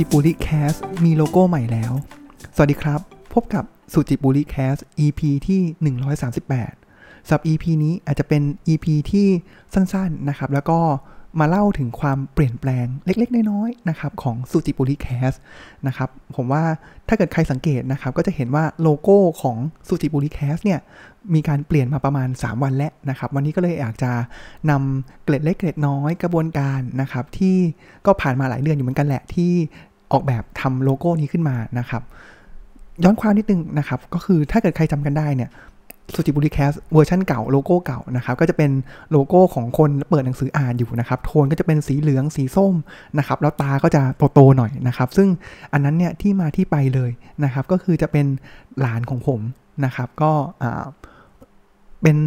จิปุลิ Cast มีโลโก้ใหม่แล้ว สวัสดีครับ พบกับสุจิปุริแคส EP ที่ 138สำหรับ EP นี้อาจจะเป็น EP ที่สั้นๆนะครับ แล้วก็มาเล่าถึงความเปลี่ยนแปลงเล็กๆ น้อยๆนะครับของสุจิปุลิ Cast นะครับ ผมว่าถ้าเกิดใครสังเกตนะครับ ก็จะเห็นว่าโลโก้ของสุจิปุลิ Cast เนี่ยมีการเปลี่ยนมาประมาณ 3 วันแล้วนะครับ วันนี้ก็เลยอยากจะนำเกร็ดเล็กเกร็ดน้อยกระบวนการนะครับ ที่ก็ผ่านมาหลายเดือนอยู่เหมือนกันแหละที่ ออกแบบทำโลโก้นี้ขึ้นมานะครับ ย้อนความนิดนึงนะครับ ก็คือถ้าเกิดใครจำกันได้เนี่ยสุจิปุลิ Cast เวอร์ชันเก่าโลโก้เก่านะครับ ก็จะเป็นโลโก้ของคนเปิดหนังสืออ่านอยู่นะครับ โทนก็จะเป็นสีเหลืองสีส้มนะครับ แล้วตาก็จะโตๆหน่อยนะครับ ซึ่งอันนั้นเนี่ยที่มาที่ไปเลยนะครับ ก็คือจะเป็นหลานของผมนะครับ ก็เป็น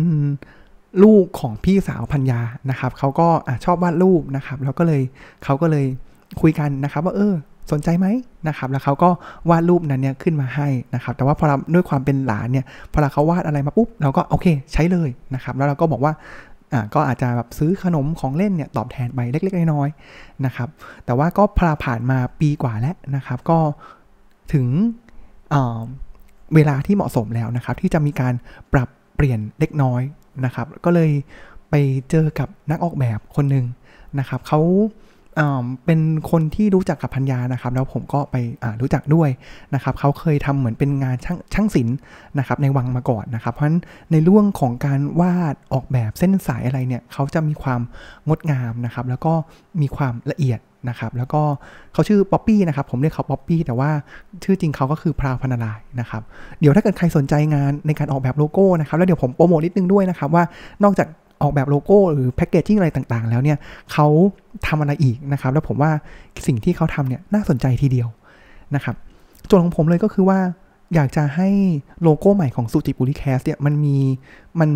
ลูกของพี่สาวพัญญานะครับเขาก็อชอบวาดรูปนะครับ แล้วก็เลยเขาก็เลยคุยกันนะครับ ว่าเออ สนใจไหมนะครับ แล้วเขาก็วาดรูปนั้นเนี่ยขึ้นมาให้นะครับ แต่ว่าพอเราด้วยความเป็นหลานเนี่ย พอเราเขาวาดอะไรมาปุ๊บ เราก็โอเคใช้เลยนะครับ แล้วเราก็บอกว่าอ่าก็อาจจะแบบซื้อขนมของเล่นเนี่ยตอบแทนไปเล็ก ๆ น้อยๆนะครับ แต่ว่าก็พาผ่านมาปีกว่าแล้วนะครับ ก็ถึงเวลาที่เหมาะสมแล้วนะครับ ที่จะมีการปรับเปลี่ยนเล็กน้อยนะครับ ก็เลยไปเจอกับนักออกแบบคนหนึ่งนะครับเขา เป็นคนที่รู้จักกับพัญญานะครับ แล้วผมก็ไปรู้จักด้วยนะครับเขาเคยทำเหมือนเป็นงานช่างช่างศิลป์นะครับในวังมาก่อนนะครับ เพราะฉะนั้นในเรื่องของการวาดออกแบบเส้นสายอะไรเนี่ยเขาจะมีความงดงามนะครับ แล้วก็มีความละเอียดนะครับแล้วก็เขาชื่อป๊อปปี้นะครับผมเรียกเขาป๊อปปี้แต่ว่าชื่อจริงเขาก็คือพราวพนาลายนะครับเดี๋ยวถ้าเกิดใครสนใจงานในการออกแบบโลโก้นะครับแล้วเดี๋ยวผมโปรโมทนิดนึงด้วยนะครับว่านอกจาก ออกแบบโลโก้หรือ packaging อะไรต่างๆ แล้วเนี่ยเขาทำอะไรอีกนะครับ แล้วผมว่าสิ่งที่เขาทำเนี่ยน่าสนใจทีเดียวนะครับโจทย์ของผมเลยก็คือว่าอยากจะให้โลโก้ใหม่ของสุจิปุลิ Cast เนี่ยมันมีมัน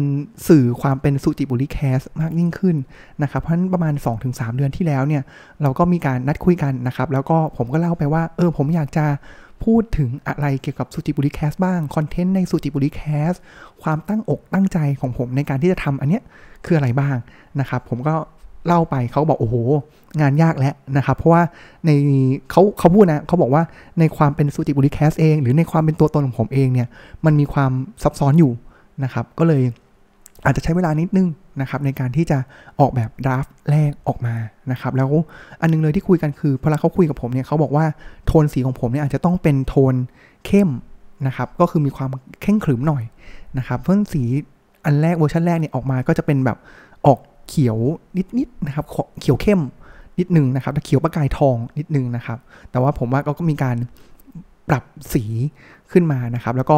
สื่อความเป็นสุจิปุลิ Cast มากยิ่งขึ้นนะครับ เพราะฉะนั้นประมาณ 2-3 เดือนที่แล้วเนี่ย เราก็มีการนัดคุยกันนะครับ แล้วก็ผมก็เล่าไปว่า เออผมอยากจะ พูดถึงอะไรเกี่ยวกับสุจิปุลิ Cast บ้าง content ในสุจิปุลิ Cast ความตั้งอกตั้งใจของผมในการที่จะทำอันเนี้ยคืออะไรบ้างนะครับ ผมก็เล่าไปเขาบอกโอ้โห งานยากแล้วนะครับ เพราะว่าในเขาเขาพูดนะเขาบอกว่าในความเป็นสุจิปุลิ Cast เอง หรือในความเป็นตัวตนของผมเองเนี่ย มันมีความซับซ้อนอยู่นะครับ ก็เลยอาจจะใช้เวลานิดนึง นะครับในการที่จะออกแบบ draft แรกออกมานะครับแล้วอันนึงเลยที่คุยกันคือพอเขาคุยกับผมเนี่ยเขาบอกว่าโทนสีของผมเนี่ยอาจจะต้องเป็นโทนเข้มนะครับก็คือมีความเคร่งขรึมหน่อยนะครับเพราะสีอันแรกเวอร์ชันแรกเนี่ยออกมาก็จะเป็นแบบออกเขียวนิดๆนะครับเขียวเข้มนิดนึงนะครับแต่เขียวประกายทองนิดนึงนะครับ แต่ว่าผมว่าก็มีการปรับสีขึ้นมานะครับ แล้วก็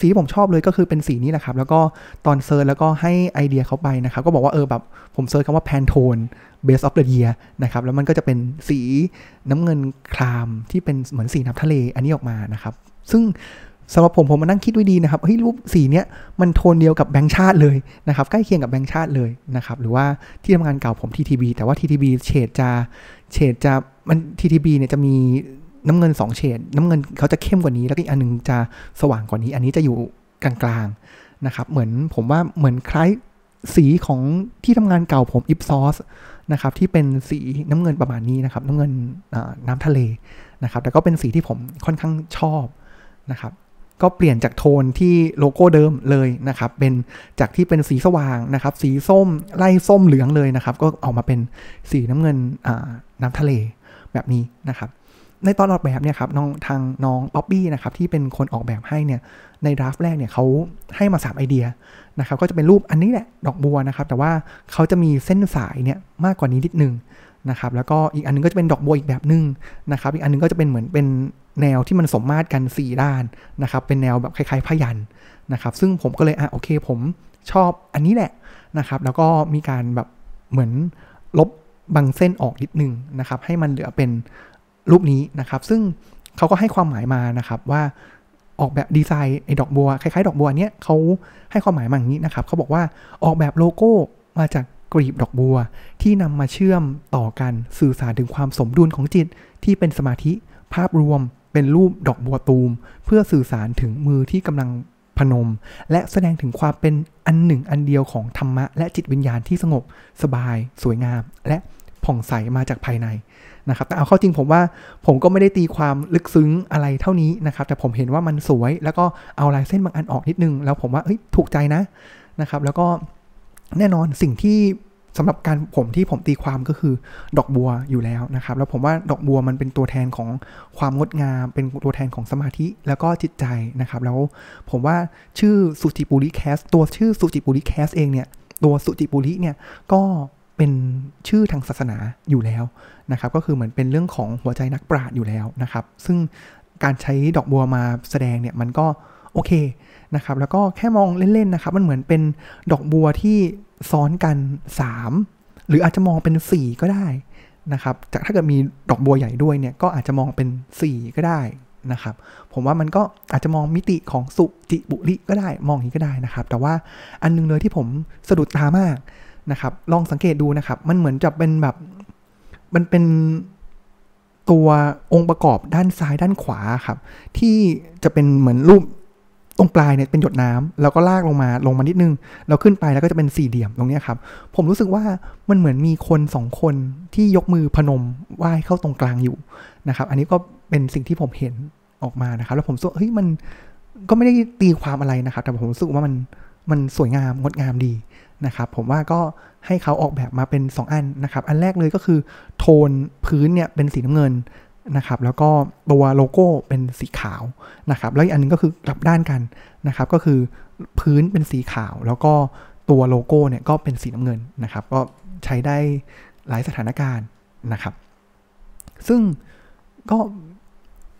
สีที่ผมชอบเลยก็คือเป็นสีนี้แหละครับ แล้วก็ตอน search แล้วก็ให้ไอเดียเขาไปนะครับ ก็บอกว่าเออแบบผม search คำว่า Pantone Best of the Year นะครับ แล้วมันก็จะเป็นสีน้ำเงินครามที่เป็นเหมือนสีน้ำทะเลอันนี้ออกมานะครับ ซึ่งสำหรับผมผมมานั่งคิดไว้ดีนะครับเฮ้ยรูปสีเนี้ยมันโทนเดียวกับแบงค์ชาติเลยนะครับใกล้เคียงกับแบงค์ชาติเลยนะครับหรือว่าที่ทำงานเก่าผม TTB แต่ว่า TTB เฉดจะเฉดจะมัน TTB เนี่ยจะมี น้ำเงิน 2 เฉดน้ำเงินเขาจะเข้มกว่านี้ แล้วก็อีกอันนึงจะสว่างกว่านี้ อันนี้จะอยู่กลางๆนะครับ เหมือนผมว่าเหมือนคล้ายสีของที่ทำงานเก่าผม i p s o s นะครับที่เป็นสีน้ำเงินประมาณนี้นะครับ น้ำเงินน้ำทะเลนะครับ แต่ก็เป็นสีที่ผมค่อนข้างชอบนะครับ ก็เปลี่ยนจากโทนที่โลโก้เดิมเลยนะครับ เป็นจากที่เป็นสีสว่างนะครับ สีส้มไล่ส้มเหลืองเลยนะครับ ก็ออกมาเป็นสีน้ำเงินน้ำทะเลแบบนี้นะครับ ในตอนออกแบบเนี่ยครับน้องทางน้องป๊อปปี้นะครับที่เป็นคนออกแบบให้เนี่ยใน draft แรกเนี่ยเขาให้มา 3 ไอเดียนะครับก็จะเป็นรูปอันนี้แหละดอกบัวนะครับแต่ว่าเขาจะมีเส้นสายเนี่ยมากกว่านี้นิดนึงนะครับแล้วก็อีกอันนึงก็จะเป็นดอกบัวอีกแบบนึงนะครับอีกอันนึงก็จะเป็นเหมือนเป็นแนวที่มันสมมาตรกัน 4 ด้านนะครับเป็นแนวแบบคล้ายๆพยันนะครับซึ่งผมก็เลยอะโอเคผมชอบอันนี้แหละนะครับแล้วก็มีการแบบเหมือนลบบางเส้นออกนิดนึงนะครับให้มันเหลือเป็น รูปนี้นะครับ ซึ่งเขาก็ให้ความหมายมานะครับว่าออกแบบดีไซน์ไอ้ดอกบัวคล้ายๆ ดอกบัวเนี้ยเขาให้ความหมายมาอย่างนี้นะครับเขาบอกว่าออกแบบโลโก้มาจากกรีบดอกบัวที่นำมาเชื่อมต่อกันสื่อสารถึงความสมดุลของจิตที่เป็นสมาธิภาพรวมเป็นรูปดอกบัวตูม เพื่อสื่อสารถึงมือที่กำลังพนม และแสดงถึงความเป็นอันหนึ่งอันเดียวของธรรมะ และจิตวิญญาณที่สงบสบาย สวยงาม และ ผ่องใสมาจากภายในนะครับ แต่เอาเข้าจริงผมว่าผมก็ไม่ได้ตีความลึกซึ้งอะไรเท่านี้นะครับ แต่ผมเห็นว่ามันสวย แล้วก็เอาลายเส้นบางอันออกนิดนึง แล้วผมว่าเฮ้ยถูกใจนะนะครับ แล้วก็แน่นอนสิ่งที่สำหรับการผมที่ผมตีความก็คือดอกบัวอยู่แล้วนะครับ แล้วผมว่าดอกบัวมันเป็นตัวแทนของความงดงาม เป็นตัวแทนของสมาธิแล้วก็จิตใจนะครับ แล้วผมว่าชื่อสุจิปุริแคสตัวชื่อสุจิปุริแคสเองเนี่ย ตัวสุจิปุริเนี่ยก็ เป็นชื่อทางศาสนาอยู่แล้วนะครับ ก็คือเหมือนเป็นเรื่องของหัวใจนักปราชญ์อยู่แล้วนะครับ ซึ่งการใช้ดอกบัวมาแสดงเนี่ยมันก็โอเคนะครับ แล้วก็แค่มองเล่นๆนะครับ มันเหมือนเป็นดอกบัวที่ซ้อนกัน 3 หรืออาจจะมองเป็น 4 ก็ได้นะครับจากถ้าเกิดมีดอกบัวใหญ่ด้วยเนี่ยก็อาจจะมองเป็น 4 ก็ได้นะครับ ผมว่ามันก็อาจจะมองมิติของสุจิบุริก็ได้มองอย่างนี้ก็ได้นะครับ แต่ว่าอันนึงเลยที่ผมสะดุดตามาก นะครับ ลองสังเกตดูนะครับ มันเหมือนจะเป็นแบบ มันเป็นตัวองค์ประกอบด้านซ้ายด้านขวาครับ ที่จะเป็นเหมือนรูปตรงปลายเนี่ยเป็นหยดน้ำแล้วก็ลากลงมาลงมานิดนึง เราขึ้นไปแล้วก็จะเป็นสี่เหลี่ยมตรงนี้ครับ ผมรู้สึกว่ามันเหมือนมีคนสองคนที่ยกมือพนมไหว้เข้าตรงกลางอยู่นะครับ อันนี้ก็เป็นสิ่งที่ผมเห็นออกมานะครับ แล้วผมรู้สึกเฮ้ยมันก็ไม่ได้ตีความอะไรนะครับ แต่ผมรู้สึกว่ามัน มันสวยงามงดงามดีนะครับผมว่าก็ให้เขาออกแบบมาเป็น 2 อันนะครับ อันแรกเลยก็คือโทนพื้นเนี่ยเป็นสีน้ำเงินนะครับ แล้วก็ตัวโลโก้เป็นสีขาวนะครับ แล้วอีกอันนึงก็คือกลับด้านกันนะครับ ก็คือพื้นเป็นสีขาว แล้วก็ตัวโลโก้เนี่ยก็เป็นสีน้ำเงินนะครับ ก็ใช้ได้หลายสถานการณ์นะครับ ซึ่งก็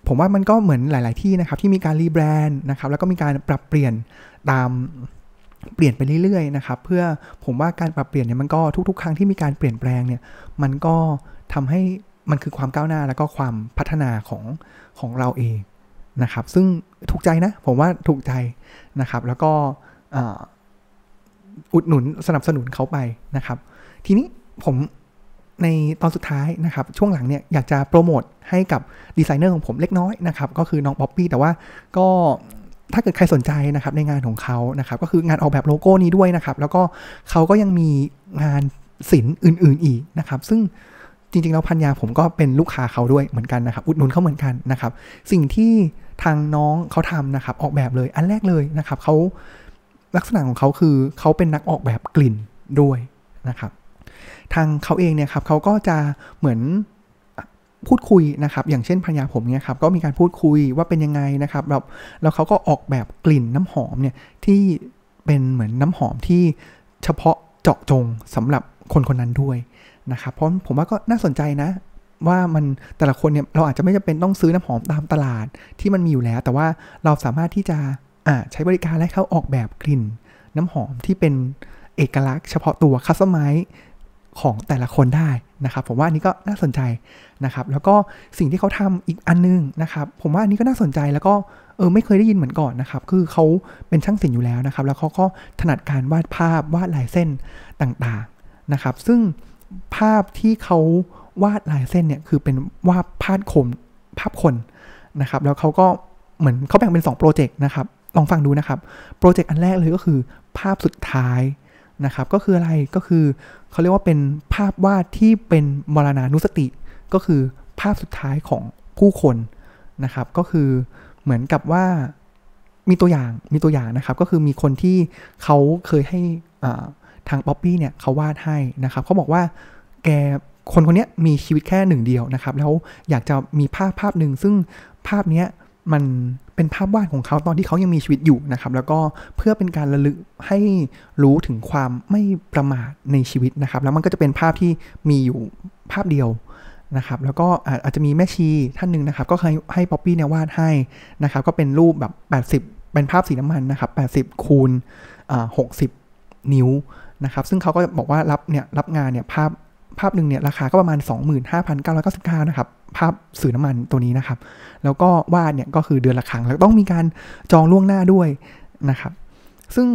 ผมว่ามันก็เหมือนหลาย ๆ ที่นะครับ ที่มีการรีแบรนด์นะครับ แล้วก็มีการปรับเปลี่ยนตาม เปลี่ยนไปเรื่อยๆนะครับเพื่อผมว่าการปรับเปลี่ยนเนี่ยมันก็ทุก ๆ ครั้งที่มีการเปลี่ยนแปลงเนี่ยมันก็ทำให้มันคือความก้าวหน้าแล้วก็ความพัฒนาของของเราเองนะครับ ซึ่งถูกใจนะ ผมว่าถูกใจนะครับ แล้วก็อุดหนุนสนับสนุนเขาไปนะครับ ทีนี้ผมในตอนสุดท้ายนะครับ ช่วงหลังเนี่ยอยากจะโปรโมทให้กับดีไซเนอร์ของผมเล็กน้อยนะครับ ก็คือน้องป๊อปปี้แต่ว่าก็ ถ้าเกิดใครสนใจนะครับในงานของเขานะครับก็คืองานออกแบบโลโก้นี้ด้วยนะครับ แล้วก็เขาก็ยังมีงานศิลป์อื่น ๆอีกนะครับ ซึ่งจริง ๆ แล้วพันยาผมก็เป็นลูกค้าเขาด้วยเหมือนกันนะครับ อุดหนุนเขาเหมือนกันนะครับ สิ่งที่ทางน้องเขาทำนะครับ ออกแบบเลยอันแรกเลยนะครับเขาลักษณะของเขาคือเขาเป็นนักออกแบบกลิ่นด้วยนะครับ ทางเขาเองเนี่ยครับเขาก็จะเหมือน พูดคุยนะครับอย่างเช่นพันยาผมเนี่ยครับก็มีการพูดคุยว่าเป็นยังไงนะครับแล้วแล้วเขาก็ออกแบบกลิ่นน้ำหอมเนี่ยที่เป็นเหมือนน้ำหอมที่เฉพาะเจาะจงสำหรับคนคนนั้นด้วยนะครับเพราะผมว่าก็น่าสนใจนะว่ามันแต่ละคนเนี่ยเราอาจจะไม่จำเป็นต้องซื้อน้ำหอมตามตลาดที่มันมีอยู่แล้ว แต่ว่าเราสามารถที่จะใช้บริการและเขาออกแบบกลิ่น น้ำหอมที่เป็นเอกลักษณ์เฉพาะตัวคัสตอมไม ของแต่ละคนได้นะครับ ผมว่าอันนี้ก็น่าสนใจนะครับ แล้วก็สิ่งที่เขาทำอีกอันนึงนะครับ ผมว่าอันนี้ก็น่าสนใจแล้วก็เออไม่เคยได้ยินเหมือนก่อนนะครับ คือเขาเป็นช่างศิลป์อยู่แล้วนะครับ แล้วเขาก็ถนัดการวาดภาพวาดลายเส้นต่างๆนะครับ ซึ่งภาพที่เขาวาดลายเส้นเนี่ยคือเป็นวาดภาพคมภาพคนนะครับ แล้วเขาก็เหมือนเขาแบ่งเป็น2โปรเจกต์นะครับ ลองฟังดูนะครับ โปรเจกต์อันแรกเลยก็คือภาพสุดท้าย นะครับก็คืออะไรก็คือเขาเรียกว่าเป็นภาพวาดที่เป็นมรณานุสติ ก็คือภาพสุดท้ายของผู้คนนะครับก็คือเหมือนกับว่ามีตัวอย่างมีตัวอย่างนะครับ ก็คือมีคนที่เขาเคยให้ทางป๊อปปี้เนี่ยเขาวาดให้นะครับเขาบอกว่าแกคนคนนี้มีชีวิตแค่หนึ่งเดียวนะครับ แล้วอยากจะมีภาพภาพหนึ่งซึ่งภาพนี้ มันเป็นภาพวาดของเขาตอนที่เขายังมีชีวิตอยู่นะครับ แล้วก็เพื่อเป็นการระลึกให้รู้ถึงความไม่ประมาทในชีวิตนะครับ แล้วมันก็จะเป็นภาพที่มีอยู่ภาพเดียวนะครับ แล้วก็อาจจะมีแม่ชีท่านหนึ่งนะครับ ก็เคยให้ป๊อปปี้เนี่ยวาดให้นะครับ ก็เป็นรูปแบบ 80 เป็นภาพสีน้ำมันนะครับ 80 คูณ60นิ้วนะครับ ซึ่งเขาก็บอกว่ารับเนี่ยรับงานเนี่ยภาพ ภาพหนึ่งเนี่ยราคาก็ประมาณ 25,999นะครับภาพสื่อน้ำมันตัวนี้นะครับ แล้วก็วาดเนี่ยก็คือเดือนละครั้งแล้วต้องมีการจองล่วงหน้าด้วยนะครับ ซึ่ง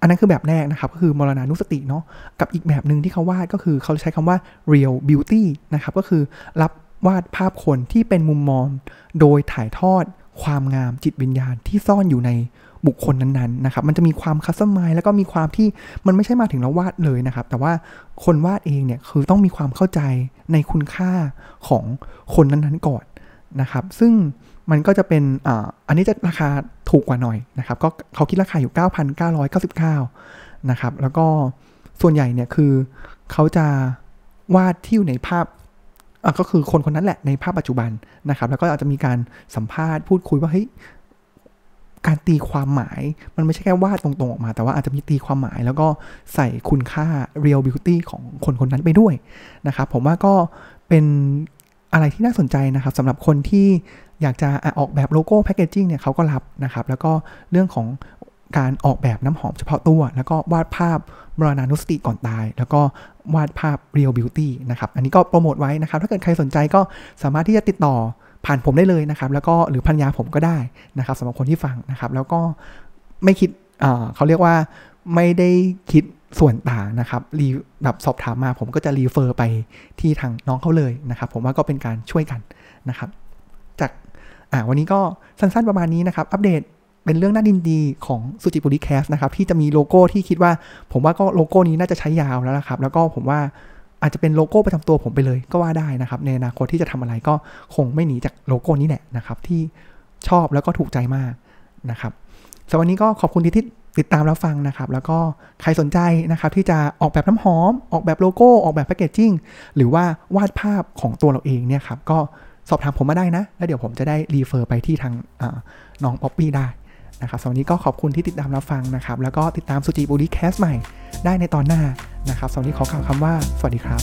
อันนั้นคือแบบแรกนะครับ ก็คือมรณานุสติเนาะกับอีกแบบหนึ่งที่เขาวาดก็คือเขาใช้คำว่า real beauty นะครับ ก็คือรับวาดภาพคนที่เป็นมุมมอง โดยถ่ายทอดความงามจิตวิญญาณที่ซ่อนอยู่ใน บุคคลนั้นๆนะครับ มันจะมีความคัสตอมไมแล้วก็มีความที่มันไม่ใช่มาถึงแล้ววาดเลยนะครับ แต่ว่าคนวาดเองเนี่ยคือต้องมีความเข้าใจในคุณค่าของคนนั้นๆก่อนนะครับ ซึ่งมันก็จะเป็นอ่าอันนี้จะราคาถูกกว่าหน่อยนะครับ ก็เขาคิดราคาอยู่ 9,999 นะครับ แล้วก็ส่วนใหญ่เนี่ยคือเขาจะวาดที่อยู่ในภาพก็คือคนคนนั้นแหละในภาพปัจจุบันนะครับ แล้วก็อาจจะมีการสัมภาษณ์พูดคุยว่าเฮ้ย การตีความหมายมันไม่ใช่แค่วาดตรงๆออกมา แต่ว่าอาจจะมีตีความหมาย แล้วก็ใส่คุณค่า real beauty ของคนคนนั้นไปด้วยนะครับผมว่าก็เป็นอะไรที่น่าสนใจนะครับสำหรับคนที่อยากจะออกแบบโลโก้แพคเกจิ้งเนี่ยเขาก็รับนะครับ แล้วก็เรื่องของการออกแบบน้ำหอมเฉพาะตัว แล้วก็วาดภาพมรณานุสติก่อนตาย แล้วก็วาดภาพ real beauty นะครับ อันนี้ก็โปรโมทไว้นะครับ ถ้าเกิดใครสนใจก็สามารถที่จะติดต่อ ผ่านผมได้เลยนะครับ แล้วก็หรือพันยาผมก็ได้นะครับสำหรับคนที่ฟังนะครับ แล้วก็ไม่คิดเขาเรียกว่าไม่ได้คิดส่วนต่างนะครับรีแบบสอบถามมาผมก็จะรีเฟอร์ไปที่ทางน้องเขาเลยนะครับ ผมว่าก็เป็นการช่วยกันนะครับ จากวันนี้ก็สั้นๆประมาณนี้นะครับ อัปเดตเป็นเรื่องน่าดินดีของสุจิบุริแคสนะครับ ที่จะมีโลโก้ที่คิดว่า ผมว่าก็โลโก้นี้น่าจะใช้ยาวแล้วนะครับ แล้วก็ผมว่า อาจจะเป็นโลโก้ประจำตัวผมไปเลยก็ว่าได้นะครับ ในอนาคตที่จะทำอะไรก็คงไม่หนีจากโลโก้นี้แหละนะครับที่ชอบแล้วก็ถูกใจมากนะครับสำหรับวันนี้ก็ขอบคุณที่ติดตามรับฟังนะครับ แล้วก็ใครสนใจนะครับที่จะออกแบบน้ำหอม ออกแบบโลโก้ ออกแบบ packaging หรือว่าวาดภาพของตัวเราเองเนี่ยครับก็สอบถามผมมาได้นะ แล้วเดี๋ยวผมจะได้ refer ไปที่ทางน้องป๊อปปี้ได้นะครับสำหรับวันนี้ก็ขอบคุณที่ติดตามรับฟังนะครับ แล้วก็ติดตามสุจิปุลิ Cast ใหม่ได้ในตอนหน้า นะครับสำหรับนี้ขอกล่าวคำว่า สวัสดีครับ